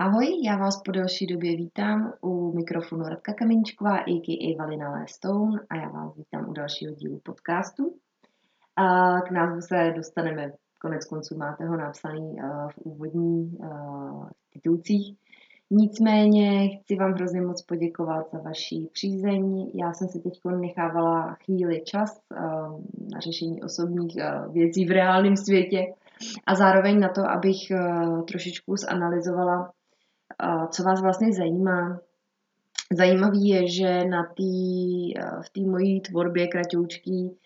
Ahoj, já vás po delší době vítám u mikrofonu Radka Kameničková, a.k.a. Valina Stone a já vás vítám u dalšího dílu podcastu. A k názvu se dostaneme, konec konců máte ho napsaný eh, v úvodní uh, titulcích. Nicméně chci vám hrozně moc poděkovat za vaši přízeň. Já jsem si teď nechávala chvíli čas uh, na řešení osobních věcí v reálném světě a zároveň na to, abych trošičku zanalizovala co vás vlastně zajímá. Zajímavý je, že na tý, v té mojí tvorbě kratoučký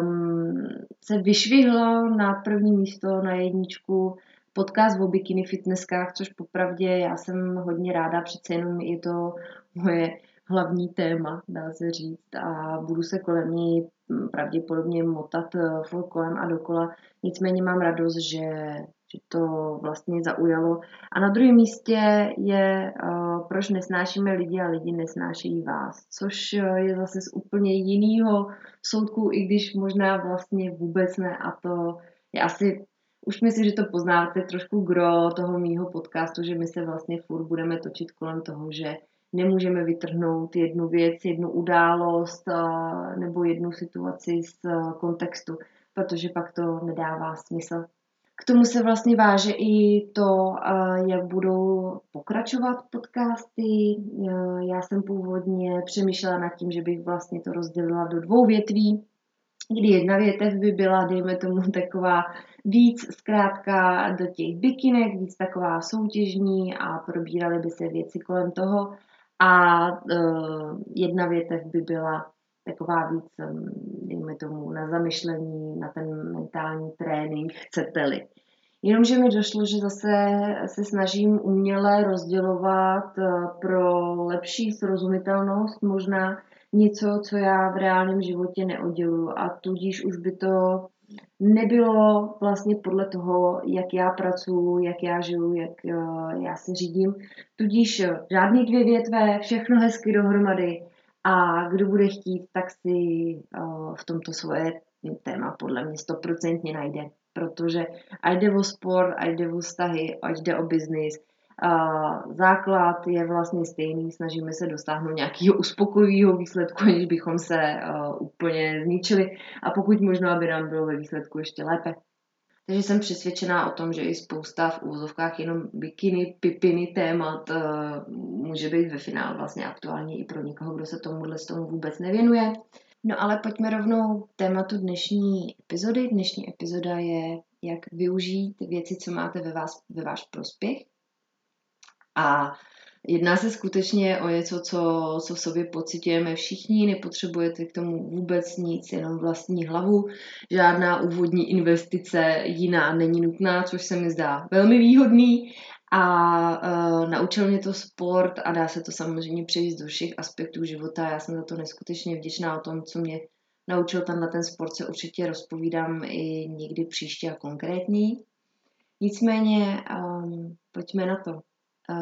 um, se vyšvihlo na první místo na jedničku podcast o bikini fitnesskách, což popravdě já jsem hodně ráda, přece jenom je to moje hlavní téma, dá se říct, a budu se kolem ní pravděpodobně motat uh, kolem a dokola. Nicméně mám radost, že že to vlastně zaujalo. A na druhém místě je, uh, proč nesnášíme lidi a lidi nesnášejí vás, což uh, je zase z úplně jiného soudku, i když možná vlastně vůbec ne. A to je asi, už myslím, že to poznáte trošku gro toho mýho podcastu, že my se vlastně furt budeme točit kolem toho, že nemůžeme vytrhnout jednu věc, jednu událost uh, nebo jednu situaci z kontextu, protože pak to nedává smysl. K tomu se vlastně váže i to, jak budou pokračovat podcasty. Já jsem původně přemýšlela nad tím, že bych vlastně to rozdělila do dvou větví, kdy jedna větev by byla, dejme tomu, taková víc zkrátka do těch bikinek, víc taková soutěžní a probíraly by se věci kolem toho. A uh, jedna větev by byla taková víc, dejme tomu, na zamyšlení, na ten mentální trénink, chcete-li. Jenomže mi došlo, že zase se snažím uměle rozdělovat eh, pro lepší srozumitelnost možná něco, co já v reálném životě neodděluju a tudíž už by to nebylo vlastně podle toho, jak já pracuji, jak já žiju, jak eh, já se řídím. Tudíž žádný dvě větve, všechno hezky dohromady a kdo bude chtít, tak si v tomto svoje téma podle mě stoprocentně najde. Protože ať jde o sport, ať jde o vztahy, ať jde o biznis, základ je vlastně stejný, snažíme se dostáhnout nějakého uspokojivého výsledku, aniž bychom se úplně zničili. A pokud možno, aby nám bylo ve výsledku ještě lépe. Takže jsem přesvědčená o tom, že i spousta v úvozovkách jenom bikiny, pipiny témat může být ve finále vlastně aktuální i pro někoho, kdo se tomuhle z tomu vůbec nevěnuje. No ale pojďme rovnou k tématu dnešní epizody. Dnešní epizoda je, jak využít věci, co máte ve, vás, ve váš prospěch. A jedná se skutečně o něco, co, co v sobě pocitujeme všichni, nepotřebujete k tomu vůbec nic, jenom vlastní hlavu. Žádná úvodní investice jiná není nutná, což se mi zdá velmi výhodný a uh, naučil mě to sport a dá se to samozřejmě převést do všech aspektů života. Já jsem za to neskutečně vděčná o tom, co mě naučil tam na ten sport, se určitě rozpovídám i někdy příště a konkrétní. Nicméně um, pojďme na to.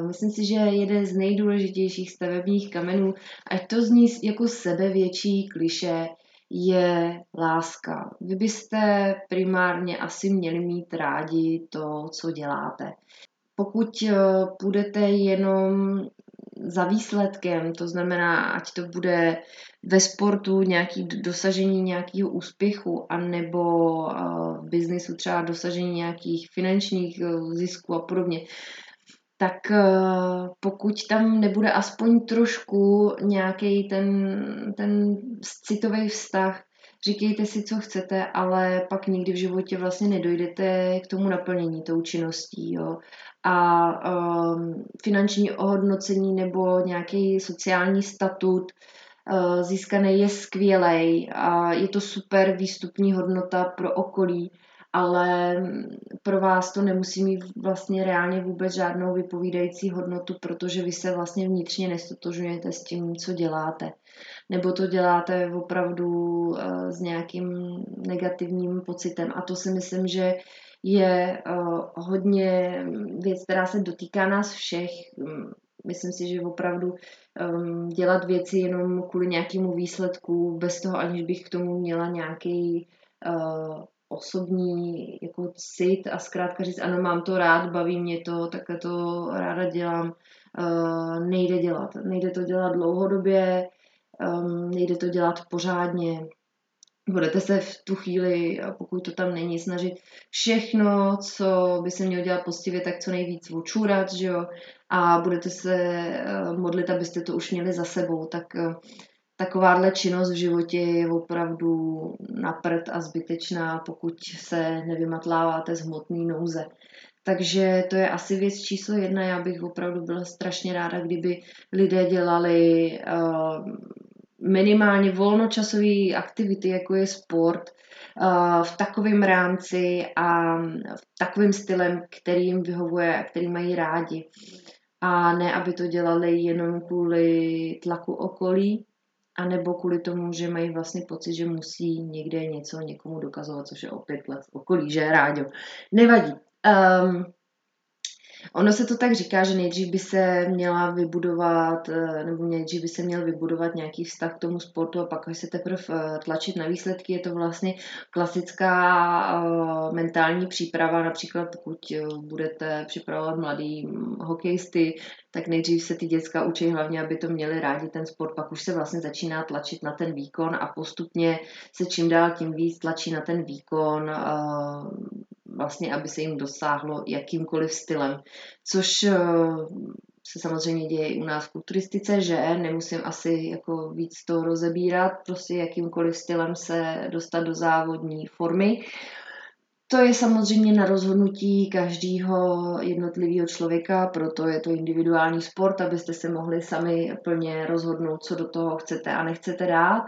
Myslím si, že jeden z nejdůležitějších stavebních kamenů, ať to zní jako sebevětší kliše, je láska. Vy byste primárně asi měli mít rádi to, co děláte pokud eh, půjdete jenom za výsledkem, to znamená, ať to bude ve sportu nějaký dosažení nějakého úspěchu, anebo eh, v biznisu třeba dosažení nějakých finančních eh, zisků a podobně, tak pokud tam nebude aspoň trošku nějaký ten, ten citový vztah, říkejte si, co chcete, ale pak nikdy v životě vlastně nedojdete k tomu naplnění tou činností. Jo a um, finanční ohodnocení nebo nějaký sociální statut uh, získaný je skvělej a je to super výstupní hodnota pro okolí, ale pro vás to nemusí mít vlastně reálně vůbec žádnou vypovídající hodnotu, protože vy se vlastně vnitřně nestotožujete s tím, co děláte. Nebo to děláte opravdu uh, s nějakým negativním pocitem. A to si myslím, že je uh, hodně věc, která se dotýká nás všech. Mm, myslím si, že opravdu um, dělat věci jenom kvůli nějakému výsledku, bez toho, aniž bych k tomu měla nějaký uh, osobní jako cit a zkrátka říct, ano, mám to rád, baví mě to, takhle to ráda dělám, uh, nejde dělat. Nejde to dělat dlouhodobě, um, nejde to dělat pořádně. Budete se v tu chvíli, pokud to tam není, snažit všechno, co by se mělo dělat poctivě, tak co nejvíc očůrat, že jo? A budete se uh, modlit, abyste to už měli za sebou. Tak uh, takováhle činnost v životě je opravdu na prd a zbytečná, pokud se nevymatláváte z hmotný nouze. Takže to je asi věc číslo jedna. Já bych opravdu byla strašně ráda, kdyby lidé dělali uh, minimálně volnočasové aktivity, jako je sport, uh, v takovém rámci a v takovým stylem, který jim vyhovuje a který mají rádi. A ne, aby to dělali jenom kvůli tlaku okolí, a nebo kvůli tomu, že mají vlastně pocit, že musí někde něco někomu dokazovat, což je opět let okolí, že rádio. Nevadí. Um, Ono se to tak říká, že nejdřív by se měla vybudovat, eh, nebo nejdřív by se měl vybudovat nějaký vztah k tomu sportu a pak až se teprve eh, tlačit na výsledky. Je to vlastně klasická uh, mentální příprava, například pokud budete připravovat mladý hm, hokejisty, tak nejdřív se ty děcka učí hlavně, aby to měli rádi ten sport, pak už se vlastně začíná tlačit na ten výkon a postupně se čím dál tím víc tlačí na ten výkon, vlastně, aby se jim dosáhlo jakýmkoliv stylem. Což eh, se samozřejmě děje i u nás v kulturistice, že nemusím asi jako víc to rozebírat, prostě jakýmkoliv stylem se dostat do závodní formy. To je samozřejmě na rozhodnutí každého jednotlivého člověka, proto je to individuální sport, abyste se mohli sami plně rozhodnout, co do toho chcete a nechcete dát.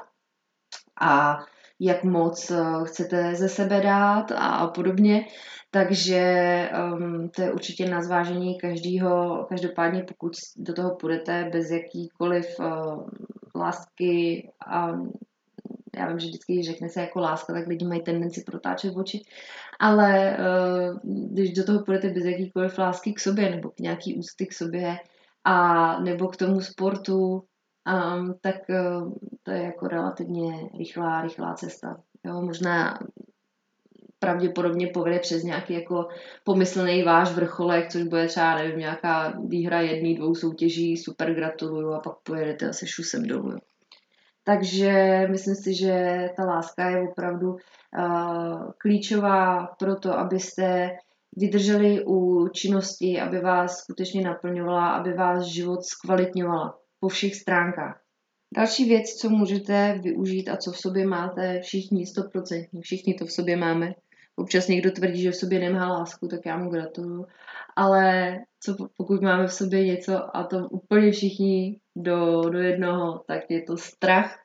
A jak moc eh, chcete ze sebe dát a podobně. Takže um, to je určitě na zvážení každého. Každopádně pokud do toho půjdete bez jakýkoliv uh, lásky a já vím, že vždycky, řekne se jako láska, tak lidi mají tendenci protáčet oči, ale uh, když do toho půjdete bez jakýkoliv lásky k sobě nebo k nějaký ústy k sobě a nebo k tomu sportu, um, tak uh, to je jako relativně rychlá, rychlá cesta. Jo, možná pravděpodobně povede přes nějaký jako pomyslný váš vrcholek, což bude třeba, nevím, nějaká výhra jedný, dvou soutěží, super gratuluju a pak pojedete asi šusem dolů. Takže myslím si, že ta láska je opravdu uh, klíčová pro to, abyste vydrželi u činnosti, aby vás skutečně naplňovala, aby vás život zkvalitňovala po všech stránkách. Další věc, co můžete využít a co v sobě máte všichni, 100%, všichni to v sobě máme. Občas někdo tvrdí, že v sobě nemá lásku, tak já mu gratuluju. Ale co, pokud máme v sobě něco a to úplně všichni do, do jednoho, tak je to strach.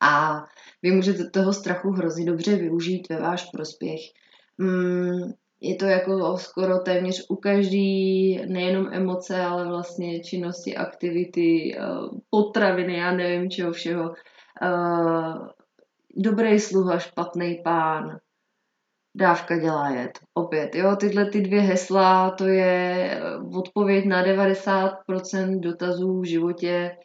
A vy můžete toho strachu hrozně dobře využít ve váš prospěch. Mm, je to jako skoro téměř u každý, nejenom emoce, ale vlastně činnosti, aktivity, eh, potraviny, já nevím čeho všeho. Eh, dobrý sluha, špatný pán, dávka dělá jet. Opět, jo, tyhle ty dvě hesla, to je eh, odpověď na 90% dotazů v životě,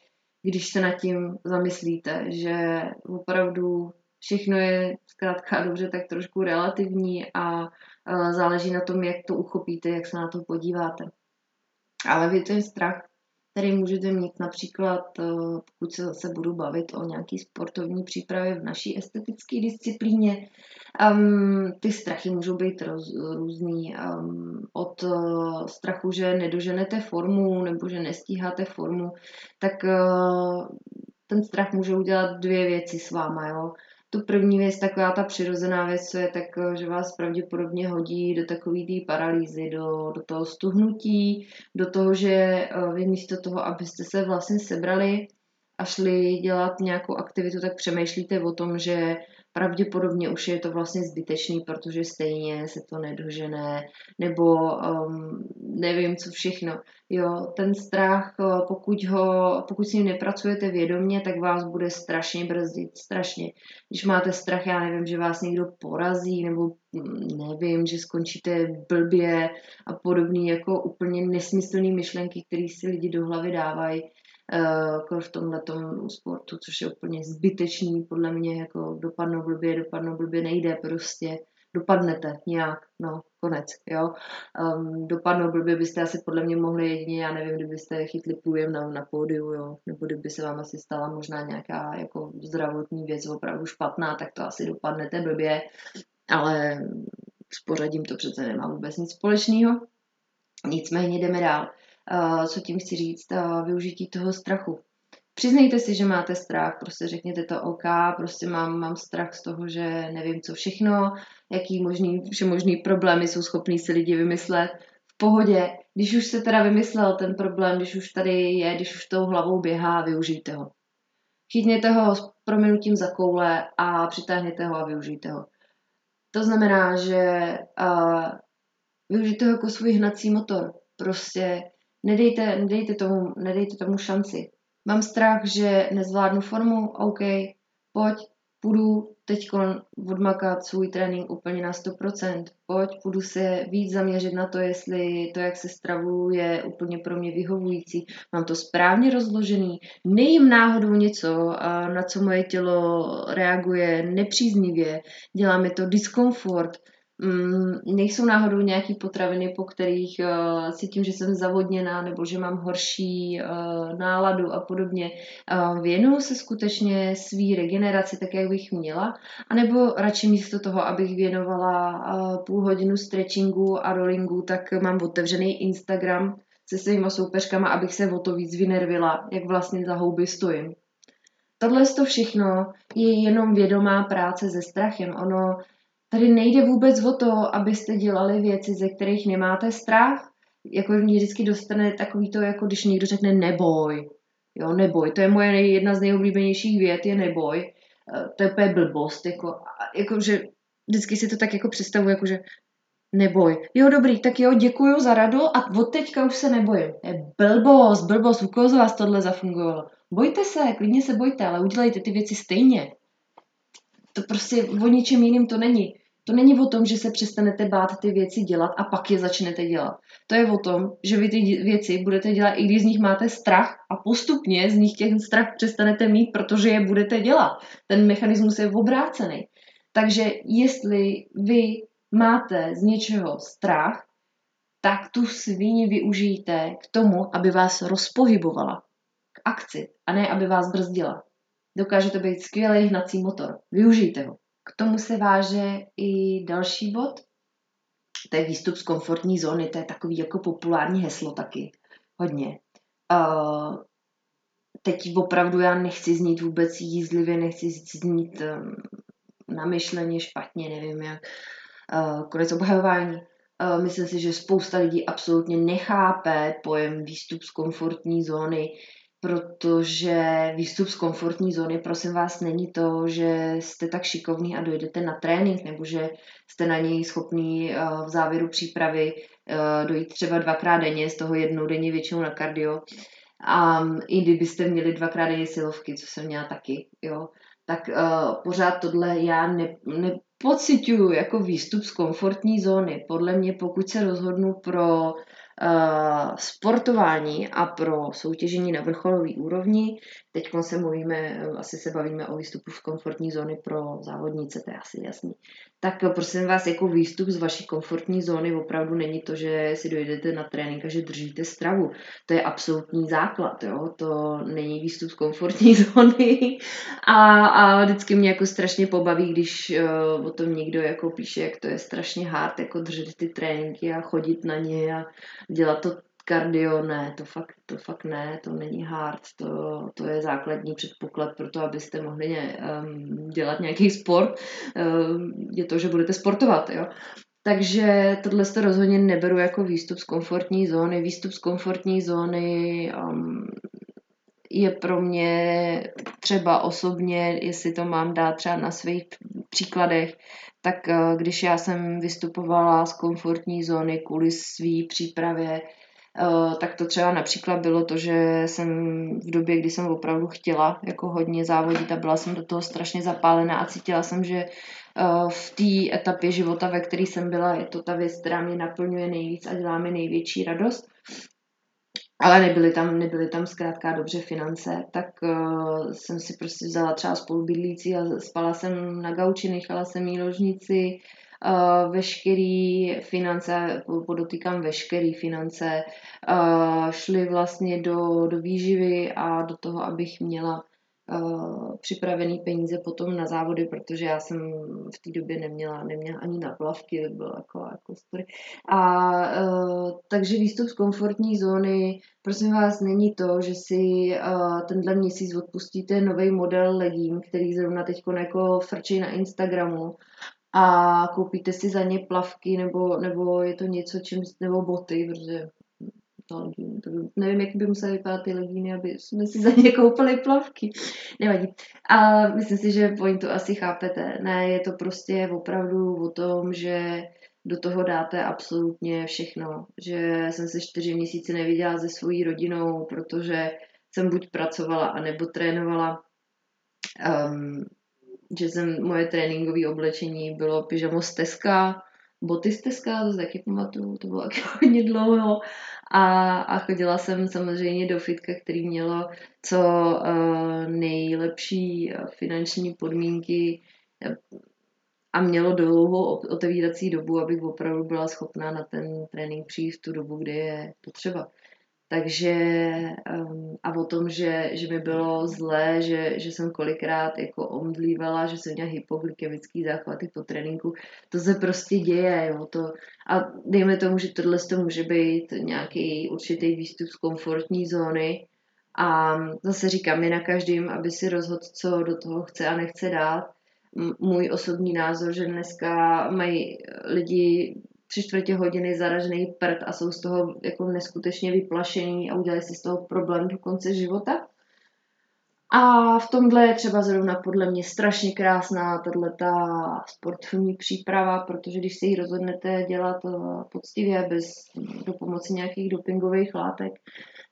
když se nad tím zamyslíte, že opravdu všechno je zkrátka dobře tak trošku relativní a záleží na tom, jak to uchopíte, jak se na to podíváte. Ale vy ten strach, který můžete mít například, eh, pokud se zase budu bavit o nějaký sportovní přípravě v naší estetické disciplíně, um, ty strachy můžou být roz, různý. Um, od uh, strachu, že nedoženete formu nebo že nestíháte formu, tak uh, ten strach může udělat dvě věci s váma. Jo? Tu první věc, taková ta přirozená věc, co je tak, že vás pravděpodobně hodí do takové té paralýzy, do, do toho stuhnutí, do toho, že eh, vy místo toho, abyste se vlastně sebrali a šli dělat nějakou aktivitu, tak přemýšlíte o tom, že pravděpodobně už je to vlastně zbytečný, protože stejně se to nedožené, nebo um, nevím co všechno. Jo, ten strach, uh, pokud, ho, pokud s ním nepracujete vědomě, tak vás bude strašně brzdit, strašně. Když máte strach, já nevím, že vás někdo porazí, nebo nevím, že skončíte blbě a podobný jako úplně nesmyslný myšlenky, které si lidi do hlavy dávají jako v tomhle sportu, což je úplně zbytečný, podle mě jako dopadnou blbě, dopadnou blbě nejde prostě dopadnete nějak, no, konec, jo. Um, dopadnout blbě byste asi podle mě mohli jedině, já nevím, kdybyste chytli průjem na, na pódiu, jo, nebo kdyby se vám asi stala možná nějaká jako zdravotní věc opravdu špatná, tak to asi dopadnete blbě, ale s pořadím to přece nemá vůbec nic společného. Nicméně jdeme dál. Uh, co tím chci říct? Uh, využití toho strachu. Přiznejte si, že máte strach, prostě řekněte to OK, prostě mám, mám strach z toho, že nevím co všechno, jaký možný, možný problémy jsou schopní si lidi vymyslet. V pohodě, když už se teda vymyslel ten problém, když už tady je, když už tou hlavou běhá, využijte ho. Chytněte ho s prominutím za koule a přitáhněte ho a využijte ho. To znamená, že uh, využijte ho jako svůj hnací motor. Prostě nedejte, nedejte, tomu, nedejte tomu šanci. Mám strach, že nezvládnu formu, OK, pojď, půjdu teď odmakat svůj trénink úplně na 100%. Pojď, půjdu se víc zaměřit na to, jestli to, jak se stravuju, je úplně pro mě vyhovující. Mám to správně rozložený, nejím náhodou něco, na co moje tělo reaguje nepříznivě, dělá mi to diskomfort, Mm, nejsou náhodou nějaký potraviny, po kterých uh, cítím, že jsem zavodněná nebo že mám horší uh, náladu a podobně. Uh, věnuju se skutečně svý regeneraci tak, jak bych měla, anebo radši místo toho, abych věnovala uh, půl hodinu stretchingu a rollingu, tak mám otevřený Instagram se svýma soupeřkama, abych se o to víc vynervila, jak vlastně za houby stojím. Tohle to všechno je jenom vědomá práce se strachem. Ono Tady nejde vůbec o to, abyste dělali věci, ze kterých nemáte strach. Jako mě vždycky dostane takový to, jako když někdo řekne neboj. Jo, neboj. To je moje jedna z nejoblíbenějších vět, je neboj. Eh, to je úplně blbost. Jako, jako že vždycky si to tak jako představuji, jako že neboj. Jo, dobrý, tak jo, děkuju za radu a od teďka už se nebojím. Je blbost, blbost, u koho z vás tohle zafungovalo? Bojte se, klidně se bojte, ale udělejte ty věci stejně. To prostě o ničem jiným to není. To není o tom, že se přestanete bát ty věci dělat a pak je začnete dělat. To je o tom, že vy ty věci budete dělat, i když z nich máte strach a postupně z nich těch strach přestanete mít, protože je budete dělat. Ten mechanismus je obrácený. Takže jestli vy máte z něčeho strach, tak tu svíni využijte k tomu, aby vás rozpohybovala k akci a ne, aby vás brzdila. Dokáže to být skvělý hnací motor. Využijte ho. K tomu se váže i další bod. To je výstup z komfortní zóny, to je takový jako populární heslo taky. Hodně. Uh, teď opravdu já nechci znít vůbec jízlivě, nechci znít um, namyšleně špatně, nevím jak. Uh, konec obhajování. Uh, myslím si, že spousta lidí absolutně nechápe pojem výstup z komfortní zóny protože výstup z komfortní zóny, prosím vás, není to, že jste tak šikovní a dojdete na trénink, nebo že jste na něj schopní eh, v závěru přípravy eh, dojít třeba dvakrát denně, z toho jednou denně většinou na kardio. A i kdybyste měli dvakrát denně silovky, co jsem měla taky, jo, tak uh, pořád tohle já ne, nepocituju jako výstup z komfortní zóny. Podle mě, pokud se rozhodnu pro uh, sportování a pro soutěžení na vrcholové úrovni. Teď se mluvíme, asi se bavíme o výstupu z komfortní zóny pro závodnice, to je asi jasný. Tak prosím vás, jako výstup z vaší komfortní zóny opravdu není to, že si dojdete na trénink a že držíte stravu. To je absolutní základ, jo? to není výstup z komfortní zóny a, a vždycky mě jako strašně pobaví, když uh, o tom někdo jako píše, jak to je strašně hard, jako držet ty tréninky a chodit na ně a dělat to kardio, ne, to fakt, to fakt ne, to není hard, to, to je základní předpoklad pro to, abyste mohli ně, um, dělat nějaký sport, um, je to, že budete sportovat, jo. Takže tohle to rozhodně neberu jako výstup z komfortní zóny. Výstup z komfortní zóny um, je pro mě třeba osobně, jestli to mám dát třeba na svých příkladech, tak uh, když já jsem vystupovala z komfortní zóny kvůli své přípravě Uh, tak to třeba například bylo to, že jsem v době, kdy jsem opravdu chtěla jako hodně závodit a byla jsem do toho strašně zapálená a cítila jsem, že uh, v té etapě života, ve které jsem byla, je to ta věc, která mě naplňuje nejvíc a dělá mi největší radost. Ale nebyly tam, nebyly tam zkrátka dobře finance, tak uh, jsem si prostě vzala třeba spolubydlící a spala jsem na gauči, nechala jsem jí ložnici, uh, veškerý finance, podotýkám veškerý finance, uh, šly vlastně do, do výživy a do toho, abych měla uh, připravený peníze potom na závody, protože já jsem v té době neměla, neměla ani na plavky, to bylo jako, jako story. A uh, takže výstup z komfortní zóny, prosím vás, není to, že si uh, tenhle měsíc odpustíte nový model legín, který zrovna teď jako frčí na Instagramu a koupíte si za ně plavky nebo, nebo je to něco, čím, nebo boty, protože to legíny, to by, nevím, jak by musely vypadat ty legíny, aby jsme si za ně koupili plavky. Nevadí. A myslím si, že to asi chápete. Ne, je to prostě opravdu o tom, že do toho dáte absolutně všechno. Že jsem se čtyři měsíce neviděla se svojí rodinou, protože jsem buď pracovala, anebo trénovala. Um, že jsem, moje tréninkové oblečení bylo pyžamo z Teska, boty z Teska, to taky pamatuju, to bylo taky hodně dlouho. A, a chodila jsem samozřejmě do fitka, který mělo co uh, nejlepší finanční podmínky a mělo dlouhou otevírací dobu, abych opravdu byla schopná na ten trénink přijít v tu dobu, kdy je potřeba. Takže um, a o tom, že, že mi bylo zlé, že, že jsem kolikrát jako omdlívala, že jsem měla hypoglykemický záchvaty po tréninku, to se prostě děje, jo, to, a dejme tomu, že tohle to může být nějaký určitý výstup z komfortní zóny a zase říkám, je na každém, aby si rozhodl, co do toho chce a nechce dát. Můj osobní názor, že dneska mají lidi tři čtvrtě hodiny zaražený prd a jsou z toho jako neskutečně vyplašený a udělali si z toho problém do konce života. A v tomhle je třeba zrovna podle mě strašně krásná tato sportovní příprava, protože když si ji rozhodnete dělat eh, poctivě bez do pomoci nějakých dopingových látek,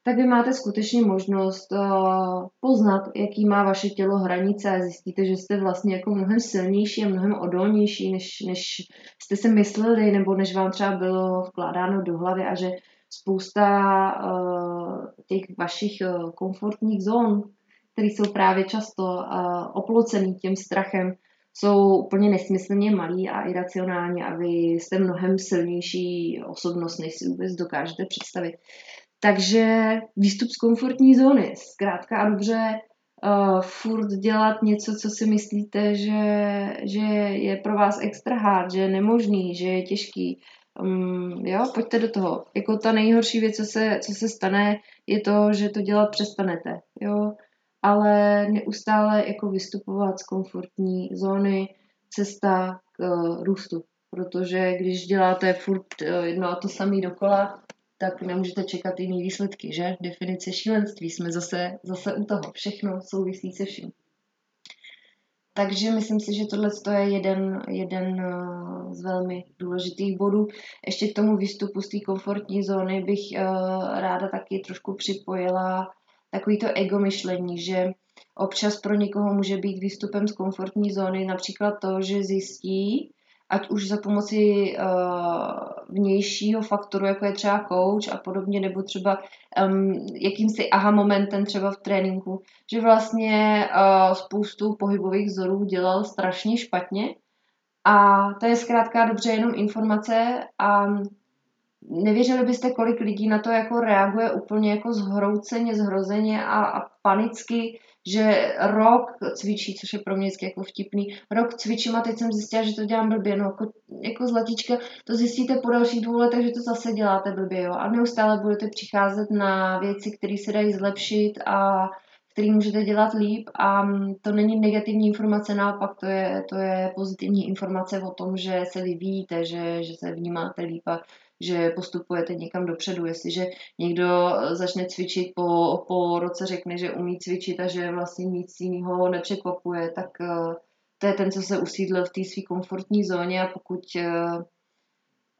tak vy máte skutečně možnost uh, poznat, jaký má vaše tělo hranice a zjistíte, že jste vlastně jako mnohem silnější a mnohem odolnější, než, než jste si mysleli, nebo než vám třeba bylo vkládáno do hlavy a že spousta uh, těch vašich komfortních zón, které jsou právě často uh, oplocený tím strachem, jsou úplně nesmyslně malý a iracionální a vy jste mnohem silnější osobnost, než si vůbec dokážete představit. Takže výstup z komfortní zóny, zkrátka a dobře, uh, furt dělat něco, co si myslíte, že, že je pro vás extra hard, že je nemožný, že je těžký. Um, jo, pojďte do toho. Jako ta nejhorší věc, co se, co se stane, je to, že to dělat přestanete. Jo, ale neustále jako vystupovat z komfortní zóny, cesta k uh, růstu. Protože když děláte furt uh, jedno a to samé dokola, tak nemůžete čekat jiný výsledky, že? Definice šílenství, jsme zase, zase u toho. Všechno souvisí se vším. Takže myslím si, že tohle je jeden, jeden eh, z velmi důležitých bodů. Ještě k tomu výstupu z té komfortní zóny bych ráda taky trošku připojila takový to ego myšlení, že občas pro někoho může být výstupem z komfortní zóny například to, že zjistí, ať už za pomoci uh, vnějšího faktoru, jako je třeba coach a podobně, nebo třeba um, jakýmsi aha momentem třeba v tréninku, že vlastně uh, spoustu pohybových vzorů dělal strašně špatně. A to je zkrátka dobře jenom informace a nevěřili byste, kolik lidí na to jako reaguje úplně jako zhrouceně, zhrozeně a, a panicky, že rok cvičí, což je pro mě vždycky jako vtipný, rok cvičím a teď jsem zjistila, že to dělám blbě, no jako, jako zlatička, to zjistíte po dalších dvou letech, že to zase děláte blbě, jo, a neustále budete přicházet na věci, které se dají zlepšit a který můžete dělat líp a to není negativní informace, naopak to je, to je pozitivní informace o tom, že se vyvíjíte, že, že se vnímáte líp a že postupujete někam dopředu. Jestliže někdo začne cvičit po, po roce, řekne, že umí cvičit a že vlastně nic jiného nepřekvapuje, tak eh, to je ten, co se usídlil v té své komfortní zóně a pokud eh,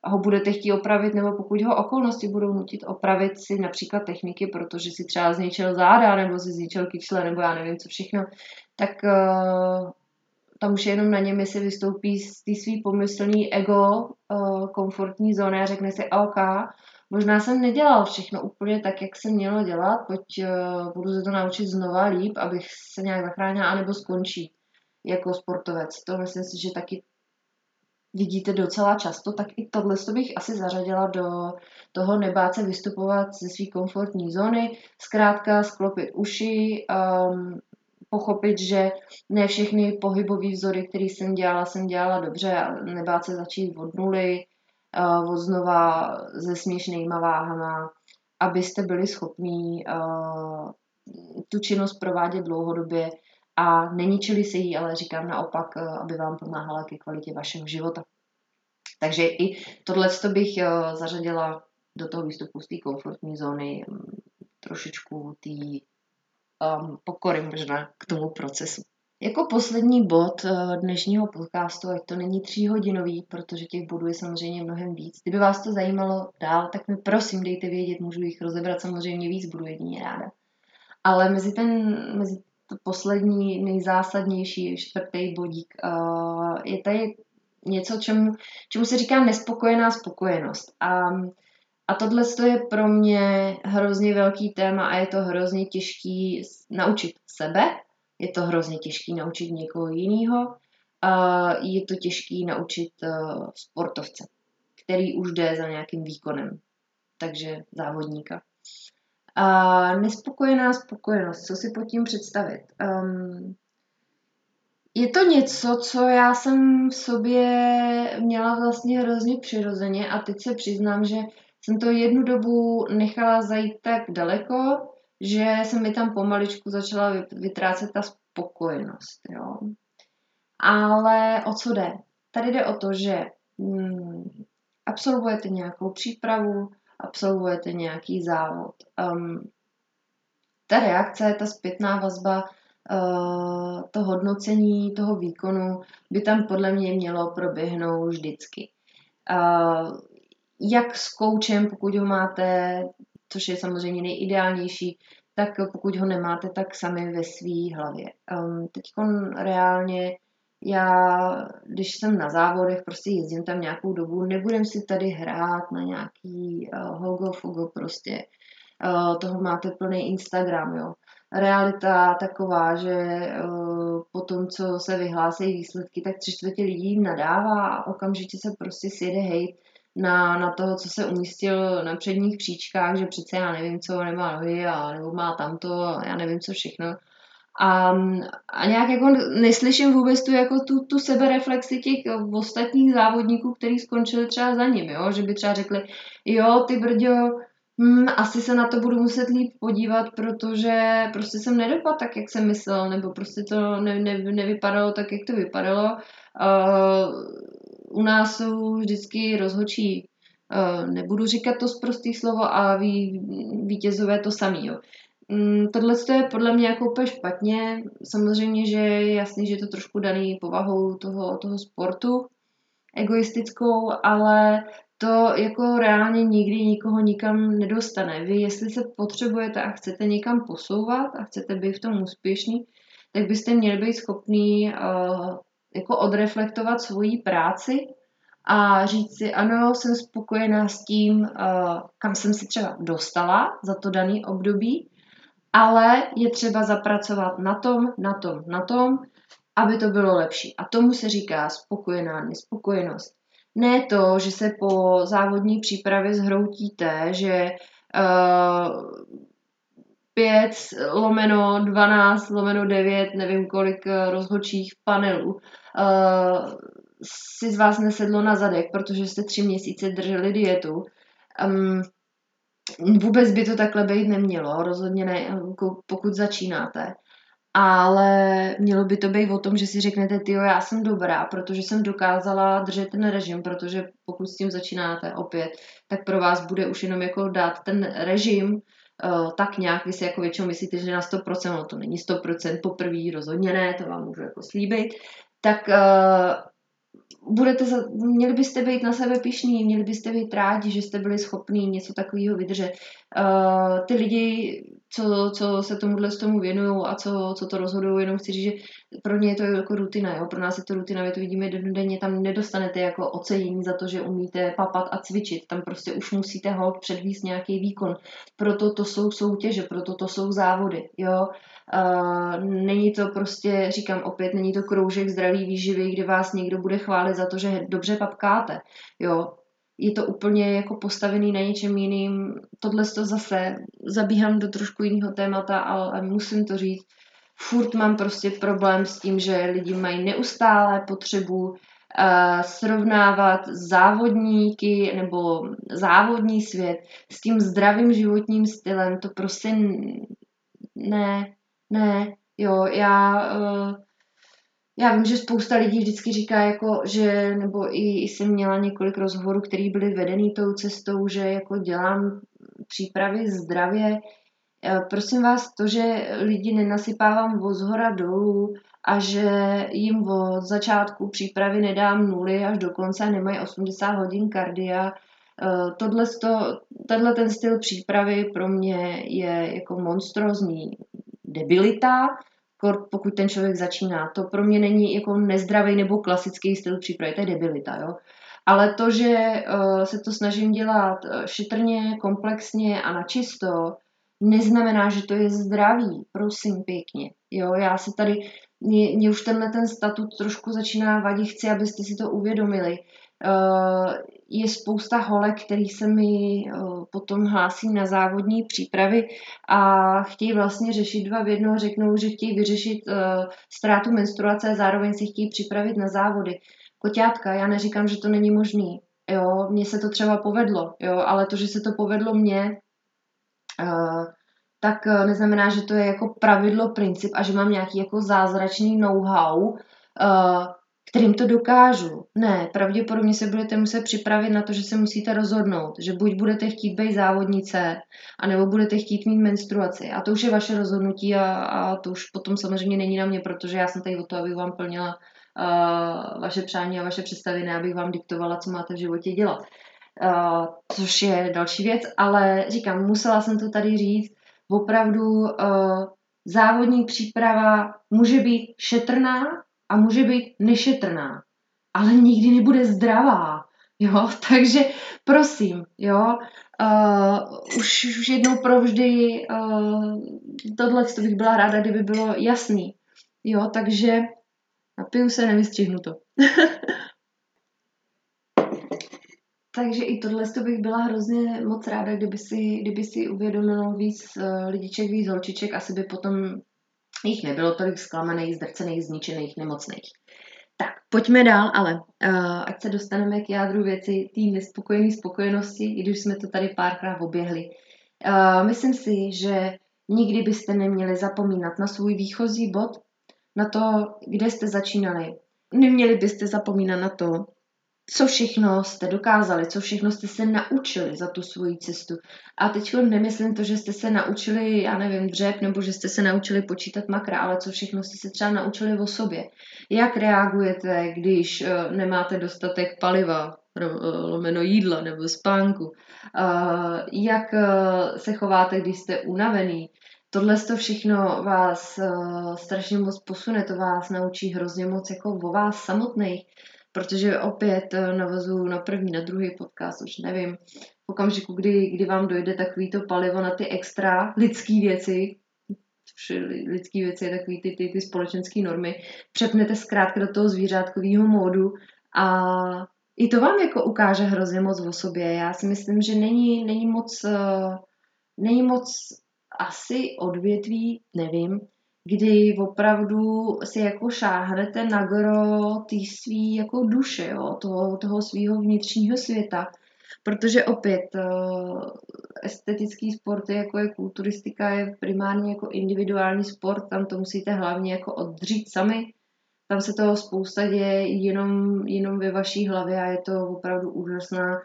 ho budete chtít opravit, nebo pokud ho okolnosti budou nutit opravit si například techniky, protože si třeba zničil záda, nebo si zničil kyčle, nebo já nevím co všechno, tak tam už je jenom na něm, jestli vystoupí z té svý pomyslný ego uh, komfortní zóny a řekne si OK, možná jsem nedělal všechno úplně tak, jak jsem mělo dělat, pojď uh, budu se to naučit znova líp, abych se nějak zachránila, anebo skončí jako sportovec. To myslím si, že taky vidíte docela často, tak i tohle bych asi zařadila do toho nebát se vystupovat ze své komfortní zóny, zkrátka sklopit uši, um, pochopit, že ne všechny pohybové vzory, které jsem dělala, jsem dělala dobře a nebát se začít od nuly, uh, od znova se směšnýma váhama, abyste byli schopní uh, tu činnost provádět dlouhodobě a neničili se jí, ale říkám naopak, uh, aby vám pomáhala ke kvalitě vašeho života. Takže i tohle bych zařadila do toho výstupu z té komfortní zóny, um, trošičku té um, pokory možná k tomu procesu. Jako poslední bod uh, dnešního podcastu, ať to není tříhodinový, protože těch bodů je samozřejmě mnohem víc. Kdyby vás to zajímalo dál, tak mi prosím dejte vědět, můžu jich rozebrat samozřejmě víc, budu jedině ráda. Ale mezi ten, mezi to poslední, nejzásadnější čtvrtý bodík uh, je tady něco, čemu, čemu se říká nespokojená spokojenost. A a tohle je pro mě hrozně velký téma a je to hrozně těžký naučit sebe, je to hrozně těžký naučit někoho jiného, a je to těžký naučit uh, sportovce, který už jde za nějakým výkonem, takže závodníka. A nespokojená spokojenost, co si pod tím představit? Um, je to něco, co já jsem v sobě měla vlastně hrozně přirozeně a teď se přiznám, že jsem to jednu dobu nechala zajít tak daleko, že se mi tam pomaličku začala vytrácet ta spokojenost. Jo. Ale o co jde? Tady jde o to, že hmm, absolvujete nějakou přípravu, absolvujete nějaký závod. Um, ta reakce, ta zpětná vazba, uh, to hodnocení toho výkonu by tam podle mě mělo proběhnout vždycky. Uh, jak s koučem, pokud ho máte, což je samozřejmě nejideálnější, tak pokud ho nemáte, tak sami ve své hlavě. Um, Teď reálně já, když jsem na závodech, prostě jezdím tam nějakou dobu, nebudem si tady hrát na nějaký uh, hogo fugo prostě. Uh, toho máte plný Instagram, jo. Realita taková, že uh, po tom, co se vyhlásí výsledky, tak tři čtvrtě lidí nadává a okamžitě se prostě sjede hejt na, na toho, co se umístil na předních příčkách, že přece já nevím, co nemá nohy a nebo má tamto, já nevím, co všechno. A, a nějak jako neslyším vůbec tu, jako tu, tu sebereflexi těch ostatních závodníků, kteří skončili třeba za ním, jo? že by třeba řekli, jo, ty brďo, hm, asi se na to budu muset líp podívat, protože prostě jsem nedopadl tak, jak jsem myslel, nebo prostě to ne, ne, nevypadalo tak, jak to vypadalo. Uh, u nás jsou vždycky rozhočí, uh, nebudu říkat to z prostých slovo, a ví, vítězové to samý. Jo. Um, tohle je podle mě jako úplně špatně. Samozřejmě, že je jasný, že je to trošku daný povahou toho, toho sportu, egoistickou, ale to jako reálně nikdy nikoho nikam nedostane. Vy, jestli se potřebujete a chcete někam posouvat a chcete být v tom úspěšný, tak byste měli být schopný uh, jako odreflektovat svoji práci a říct si, ano, jsem spokojená s tím, uh, kam jsem si třeba dostala za to daný období, ale je třeba zapracovat na tom, na tom, na tom, aby to bylo lepší. A tomu se říká spokojená nespokojenost. Ne to, že se po závodní přípravě zhroutíte, že uh, 5 lomeno 12 lomeno 9, nevím kolik eh, rozhodčích panelů, uh, si z vás nesedlo na zadek, protože jste tři měsíce drželi dietu. Um, vůbec by to takhle být nemělo, rozhodně ne, jako pokud začínáte. Ale mělo by to být o tom, že si řeknete, ty já jsem dobrá, protože jsem dokázala držet ten režim, protože pokud s tím začínáte opět, tak pro vás bude už jenom jako dát ten režim tak nějak, vy si jako většinou myslíte, že na 100%, no to není 100%, poprvé rozhodně ne, to vám můžu jako slíbit, tak uh, budete, za, měli byste být na sebe pišní, měli byste být rádi, že jste byli schopní něco takového vydržet. Uh, ty lidi, co, co se tomuhle z tomu věnují a co, co to rozhodují, jenom chci říct, že pro ně je to jako rutina, jo? pro nás je to rutina, my to vidíme denně, tam nedostanete jako ocenění za to, že umíte papat a cvičit, tam prostě už musíte ho předvíst nějaký výkon, proto to jsou soutěže, proto to jsou závody, jo, Uh, není to prostě, říkám opět, není to kroužek zdraví výživy, kde vás někdo bude chválit za to, že dobře papkáte. Jo, je to úplně jako postavený na něčem jiným. Tohle to zase zabíhám do trošku jiného témata, ale musím to říct. Furt mám prostě problém s tím, že lidi mají neustále potřebu uh, srovnávat závodníky nebo závodní svět s tím zdravým životním stylem. To prostě ne, ne, jo, já, uh, já vím, že spousta lidí vždycky říká, jako, že, nebo i, i jsem měla několik rozhovorů, které byly vedený tou cestou, že jako dělám přípravy zdravě. Uh, prosím vás, to, že lidi nenasypávám od zhora dolů a že jim od začátku přípravy nedám nuly až do konce a nemají 80 hodin kardia, tohle, tenhle ten styl přípravy pro mě je jako monstrózní debilita, pokud ten člověk začíná. To pro mě není jako nezdravý nebo klasický styl přípravy, to je debilita, jo. Ale to, že uh, se to snažím dělat eh, šetrně, komplexně a načisto, neznamená, že to je zdravý, prosím pěkně. Jo, já se tady, mě, mě už tenhle ten statut trošku začíná vadit, chci, abyste si to uvědomili. Uh, je spousta holek, který se mi potom hlásí na závodní přípravy a chtějí vlastně řešit dva v jedno, řeknou, že chtějí vyřešit ztrátu menstruace a zároveň si chtějí připravit na závody. Koťátka, já neříkám, že to není možný. Jo, mně se to třeba povedlo, jo, ale to, že se to povedlo mně, tak neznamená, že to je jako pravidlo, princip a že mám nějaký jako zázračný know-how, kterým to dokážu. Ne, pravděpodobně se budete muset připravit na to, že se musíte rozhodnout, že buď budete chtít být závodnice, anebo budete chtít mít menstruaci. A to už je vaše rozhodnutí a, a to už potom samozřejmě není na mě, protože já jsem tady o to, abych vám plnila uh, vaše přání a vaše představy, ne abych vám diktovala, co máte v životě dělat. Uh, což je další věc, ale říkám, musela jsem to tady říct, opravdu uh, závodní příprava může být šetrná, a může být nešetrná, ale nikdy nebude zdravá. Jo, takže prosím, jo, uh, už, už jednou provždy uh, tohle to bych byla ráda, kdyby bylo jasný. Jo, takže napiju se, nevystřihnu to. Takže i tohle to bych byla hrozně moc ráda, kdyby si, kdyby si uvědomilo víc uh, lidiček, víc holčiček, asi by potom jich nebylo tolik zklamaných, zdrcených, zničených, nemocných. Tak, pojďme dál, ale uh, ať se dostaneme k jádru věci, té nespokojené spokojenosti, i když jsme to tady párkrát oběhli. Uh, myslím si, že nikdy byste neměli zapomínat na svůj výchozí bod, na to, kde jste začínali. Neměli byste zapomínat na to, co všechno jste dokázali, co všechno jste se naučili za tu svoji cestu. A teď nemyslím to, že jste se naučili, já nevím, dřep, nebo že jste se naučili počítat makra, ale co všechno jste se třeba naučili o sobě. Jak reagujete, když uh, nemáte dostatek paliva, eh, lomeno jídla nebo spánku. Uh, jak se chováte, když jste unavený. Tohle to všechno vás strašně moc posune, to vás naučí hrozně moc jako o vás samotných protože opět eh, navazuju na první, na druhý podcast, už nevím, v okamžiku, kdy, kdy vám dojde takový to palivo na ty extra lidský věci, lidský věci takový ty, ty, ty společenské normy, přepnete zkrátka do toho zvířátkového módu a i to vám jako ukáže hrozně moc o sobě. Já si myslím, že není, není moc, uh, není moc asi odvětví, nevím, kdy opravdu si jako šáhnete na gro té svý jako duše, jo, toho, toho svého vnitřního světa. Protože opět uh, estetický sport je jako je kulturistika, je primárně jako individuální sport, tam to musíte hlavně jako oddřít sami. Tam se toho spousta děje jenom, jenom ve vaší hlavě a je to opravdu úžasná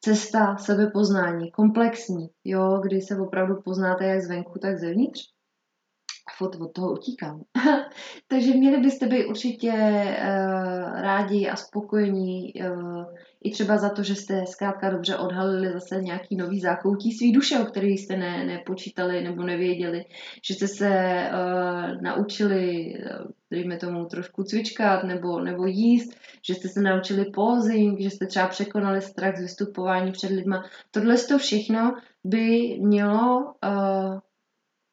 cesta sebepoznání, komplexní, jo, kdy se opravdu poznáte jak zvenku, tak zevnitř fot od toho utíkám. Takže měli byste být určitě uh, rádi a spokojení uh, i třeba za to, že jste zkrátka dobře odhalili zase nějaký nový zákoutí svý duše, o který jste ne, nepočítali nebo nevěděli, že jste se uh, naučili, dejme tomu, trošku cvičkat nebo, nebo jíst, že jste se naučili posing, že jste třeba překonali strach z vystupování před lidma. Tohle to všechno by mělo uh,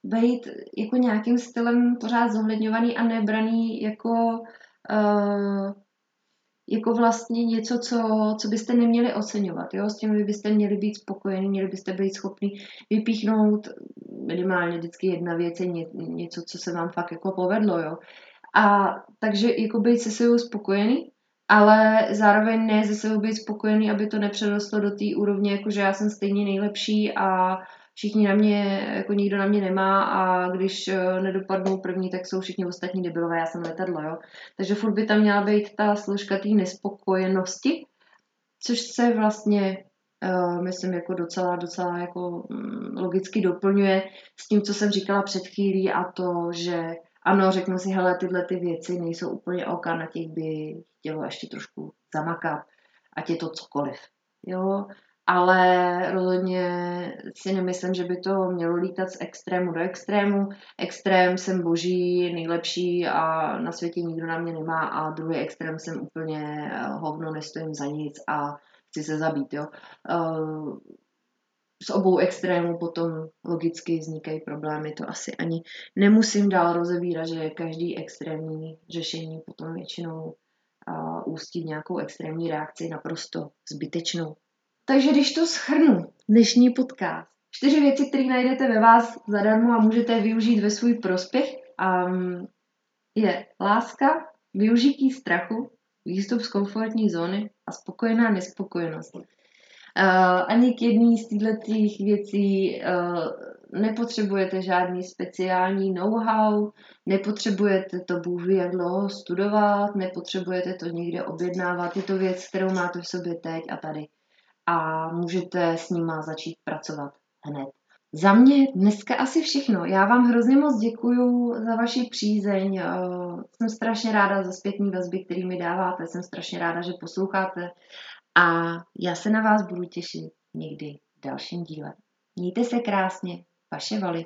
být jako nějakým stylem pořád zohledňovaný a nebraný jako, uh, jako vlastně něco, co, co byste neměli oceňovat. Jo? S tím vy byste měli být spokojení, měli byste být schopni vypíchnout minimálně vždycky jedna věc je ně, něco, co se vám fakt jako povedlo. Jo? A takže jako být se sebou spokojený, ale zároveň ne ze sebou být spokojený, aby to nepřerostlo do té úrovně, jako že já jsem stejně nejlepší a všichni na mě, jako nikdo na mě nemá a když eh, nedopadnou první, tak jsou všichni ostatní debilové, já jsem letadlo, jo. Takže furt by tam měla být ta složka té nespokojenosti, což se vlastně uh, myslím jako docela, docela jako um, logicky doplňuje s tím, co jsem říkala před chvílí a to, že ano, řeknu si, hele, tyhle ty věci nejsou úplně OK, na těch by chtělo ještě trošku zamakat, ať je to cokoliv. Jo, ale rozhodně si nemyslím, že by to mělo lítat z extrému do extrému. Extrém jsem boží, nejlepší a na světě nikdo na mě nemá a druhý extrém jsem úplně eh, hovno, nestojím za nic a chci se zabít. Jo? Eh, z obou extrémů potom logicky vznikají problémy, to asi ani nemusím dál rozevírat, že každý extrémní řešení potom většinou uh, ústí v nějakou extrémní reakci naprosto zbytečnou. Takže když to schrnu, dnešní podcast, čtyři věci, které najdete ve vás zadarmo a můžete využít ve svůj prospěch, um, je láska, využití strachu, výstup z komfortní zóny a spokojená nespokojenost. Uh, ani k jedné z těchto věcí uh, nepotřebujete žádný speciální know-how, nepotřebujete to Bůh jak dlouho studovat, nepotřebujete to někde objednávat, je to věc, kterou máte v sobě teď a tady a můžete s nima začít pracovat hned. Za mě dneska asi všechno. Já vám hrozně moc děkuju za vaši přízeň. Eh, jsem strašně ráda za zpětní vazby, který mi dáváte. Jsem strašně ráda, že posloucháte. A já se na vás budu těšit někdy v dalším díle. Mějte se krásně. Vaše Vali.